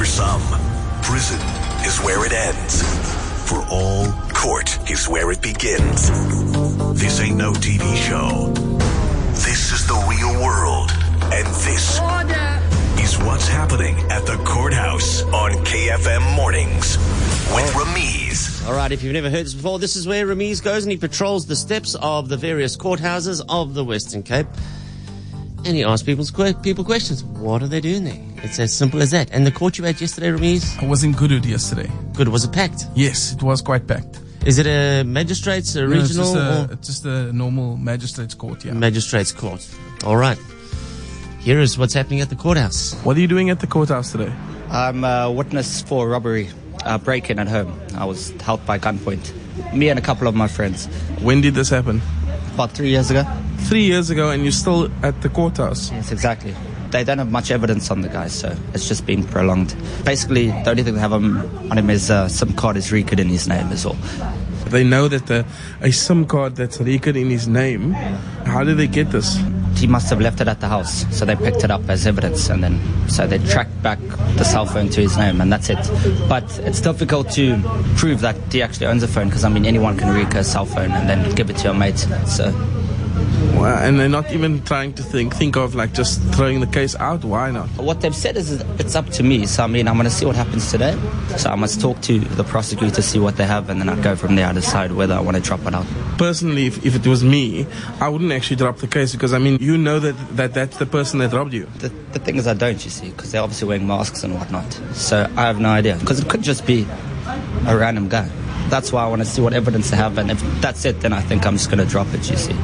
For some, prison is where it ends. For all, court is where it begins. This ain't no TV show. This is the real world. And this is what's happening at the courthouse on KFM Mornings with oh. Ramiz. All right, if you've never heard this before, this is where Ramiz goes and he patrols the steps of the various courthouses of the Western Cape. And he asks people's que- people questions. What are they doing there? It's as simple as that. And the court you had yesterday, Ramiz, I was in Goodwood yesterday. good. Was it packed? Yes, it was quite packed. Is it a magistrates, a No, it's regional, just a, or it's just a normal magistrate's court, yeah. magistrates court? All right. Here is what's happening at the courthouse. What are you doing at the courthouse today? I'm a witness for robbery, uh, break-in at home. I was held by gunpoint. Me and a couple of my friends. When did this happen? About three years ago. Three years ago, and you're still at the courthouse. Yes, exactly. They don't have much evidence on the guy, so it's just been prolonged. Basically, the only thing they have on, him is uh, SIM card is RICA'd in his name is all. They know that the, a SIM card that's RICA'd in his name. How did they get this? He must have left it at the house, so they picked it up as evidence, and then so they tracked back the cell phone to his name, and that's it. But it's difficult to prove that he actually owns a phone because I mean anyone can RICA a cell phone and then give it to your mate. So and they're not even trying to think think of like just throwing the case out. Why not? what they've said is it's up to me. So I mean I'm going to see what happens today. So I must talk to the prosecutor, see what they have, and then I'll go from there. I decide whether I want to drop it out. Personally, if, if it was me, I wouldn't actually drop the case because I mean, you know that, that that's the person that robbed you. The, the thing is, I don't, you see, because they're obviously wearing masks and whatnot. So I have no idea, because it could just be a random guy. That's why I want to see what evidence they have, and if that's it, then I think I'm just going to drop it, you see.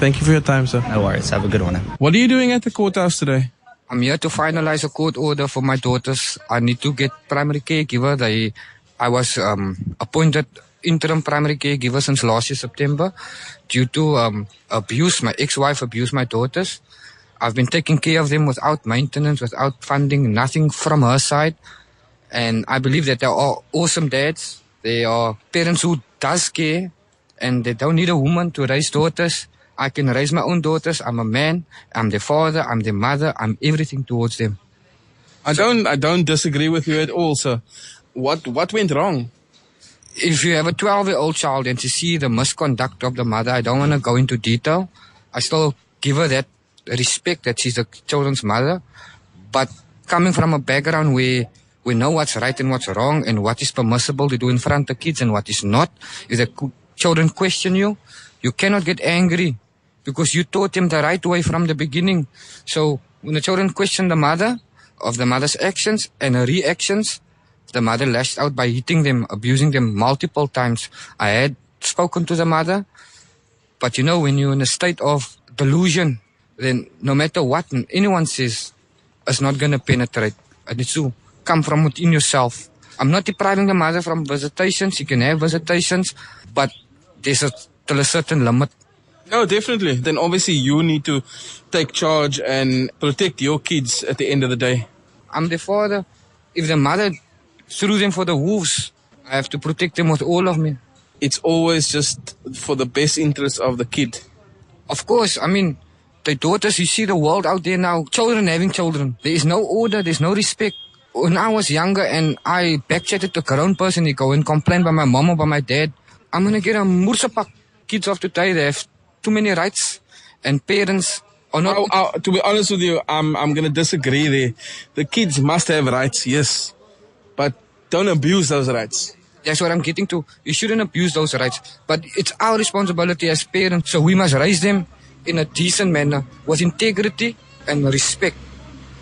Thank you for your time, sir. No worries, have a good one. What are you doing at the courthouse today? I'm here to finalize a court order for my daughters. I need to get primary caregiver. They, I was um, appointed interim primary caregiver since last year September due to um, abuse. My ex-wife abused my daughters. I've been taking care of them without maintenance, without funding, nothing from her side. And I believe that they are awesome dads. They are parents who does care and they don't need a woman to raise daughters. I can raise my own daughters. I'm a man. I'm the father. I'm the mother. I'm everything towards them. I don't I don't disagree with you at all, sir. What what went wrong? If you have a 12 year old child and to see the misconduct of the mother, I don't want to go into detail. I still give her that respect that she's the children's mother. But coming from a background where we know what's right and what's wrong and what is permissible to do in front of kids and what is not, if the children question you, you cannot get angry because you taught them the right way from the beginning. So when the children question the mother of the mother's actions and her reactions, the mother lashed out by hitting them, abusing them multiple times. I had spoken to the mother, but you know, when you're in a state of delusion, then no matter what anyone says, it's not going to penetrate. It needs to come from within yourself. I'm not depriving the mother from visitations. You can have visitations, but there's a, till a certain limit. No, definitely. Then obviously you need to take charge and protect your kids at the end of the day. I'm the father. If the mother threw them for the wolves, I have to protect them with all of me. It's always just for the best interest of the kid. Of course, I mean, the daughters, you see the world out there now, children having children. There is no order, there's no respect. When I was younger and I backchatted to a grown person, they go and complain by my mom or by my dad, I'm gonna get a moersepak. Kids of today, they have too many rights and parents are not. Oh, oh, to be honest with you, I'm I'm gonna disagree there. The kids must have rights, yes, but don't abuse those rights. That's what I'm getting to. You shouldn't abuse those rights. But it's our responsibility as parents. So we must raise them in a decent manner with integrity and respect.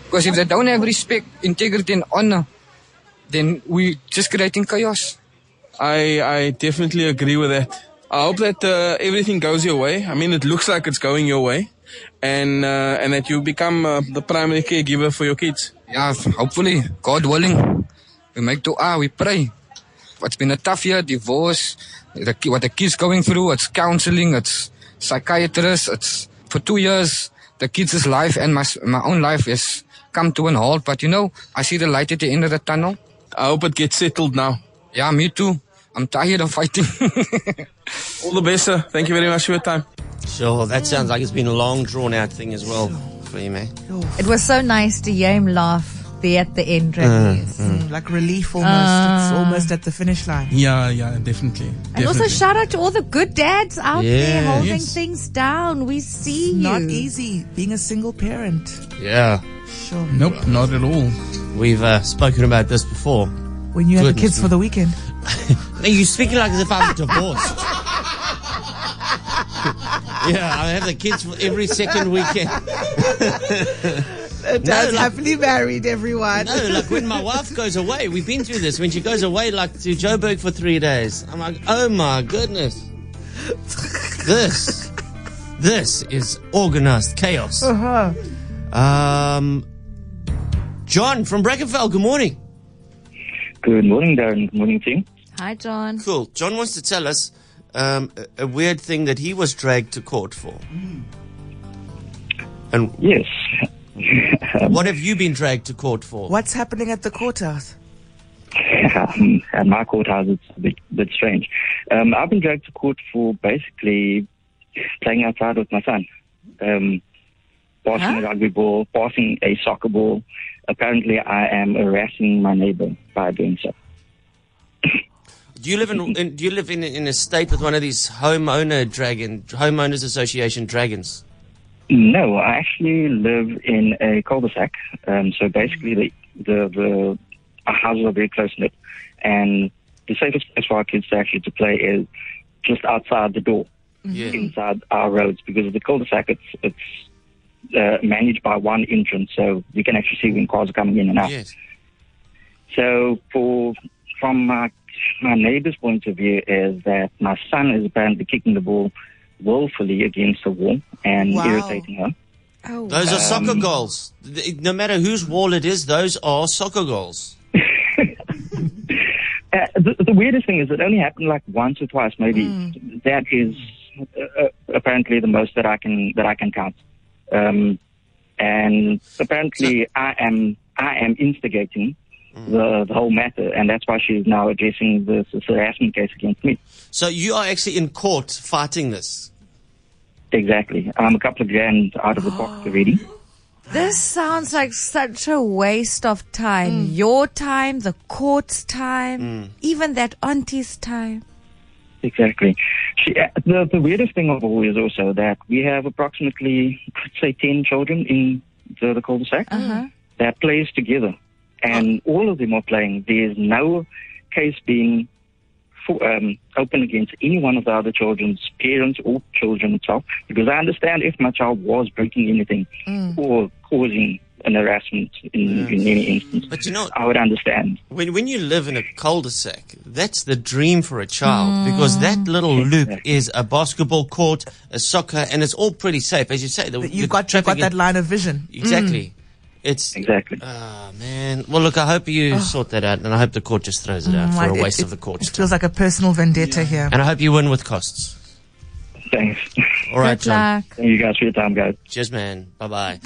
Because if they don't have respect, integrity and honor, then we just creating chaos. I I definitely agree with that. I hope that uh, everything goes your way. I mean, it looks like it's going your way, and uh, and that you become uh, the primary caregiver for your kids. Yeah, hopefully, God willing, we make dua, we pray. It's been a tough year, divorce, the, what the kids going through, it's counseling, it's psychiatrists, it's for two years, the kids' life and my, my own life has come to an halt. But you know, I see the light at the end of the tunnel. I hope it gets settled now. Yeah, me too. I'm tired of fighting. All the best, sir. Thank you very much for your time. Sure, that sounds like it's been a long, drawn out thing as well for you, man. It was so nice to hear him laugh there at the end, Ramiz. Mm, like relief almost. it's almost at the finish line. Yeah, yeah, definitely. And also shout out to all the good dads out there holding Yes. things down. We see you. Not easy being a single parent. Yeah. Sure. Nope, not at all. We've uh, spoken about this before. When you have the kids for the weekend. Now, you're speaking like as if I'm divorced. yeah, I have the kids for every second weekend. Dad's like- happily married, everyone. No, like when my wife goes away, we've been through this. When she goes away, like to Joburg for three days, I'm like, oh my goodness. This, this is organized chaos. Uh-huh. Um, John from Brackenfell, good morning. Good morning, Darren. Good morning, team. Hi, John. Cool. John wants to tell us um, a, a weird thing that he was dragged to court for. And Yes. what have you been dragged to court for? What's happening at the courthouse? um, at my courthouse, it's a bit, bit strange. Um, I've been dragged to court for basically playing outside with my son. Um, passing a rugby ball, passing a soccer ball. Apparently, I am harassing my neighbor by doing so. Do you live in, in do you live in in a state with one of these homeowner dragon homeowners association dragons? No, I actually live in a cul-de-sac. Um, so basically, the, the the our houses are very close knit, and the safest place for our kids to actually to play is just outside the door, Yeah. inside our roads, because of the cul-de-sac. It's it's uh, managed by one entrance, so you can actually see when cars are coming in and out. Yes. So for from my my neighbor's point of view is that my son is apparently kicking the ball willfully against the wall and Wow. irritating her. Oh, Those are soccer goals. No matter whose wall it is, those are soccer goals. Uh, the, the weirdest thing is it only happened like once or twice. Maybe that is uh, uh, apparently the most that I can that I can count. Um, and apparently, I am I am instigating Mm-hmm. the the whole matter, and that's why she's now addressing this, this harassment case against me. So you are actually in court fighting this. Exactly. I'm a couple of grand out of the pocket already. This sounds like such a waste of time. Mm. Your time, the court's time, mm. even that auntie's time. Exactly. She, uh, the, the weirdest thing of all is also that we have approximately, say, 10 children in the, the cul-de-sac uh-huh. that plays together. And ah. all of them are playing. There's no case being for, um, open against any one of the other children's parents or children itself. Because I understand if my child was breaking anything mm. or causing an harassment in, in any instance, But you know, I would understand. when when you live in a cul-de-sac, that's the dream for a child because that mm. little loop is a basketball court, a soccer, and it's all pretty safe, as you say. The, you've got, you've got that line of vision. Exactly. Mm. It's Exactly. ah man. Well, look, I hope you sort that out, and I hope the court just throws it out for Like, a waste it, of the court. It time. feels like a personal vendetta here. And I hope you win with costs. Thanks. All right, Good John. luck. Thank you guys for your time, guys. Cheers, man. Bye bye.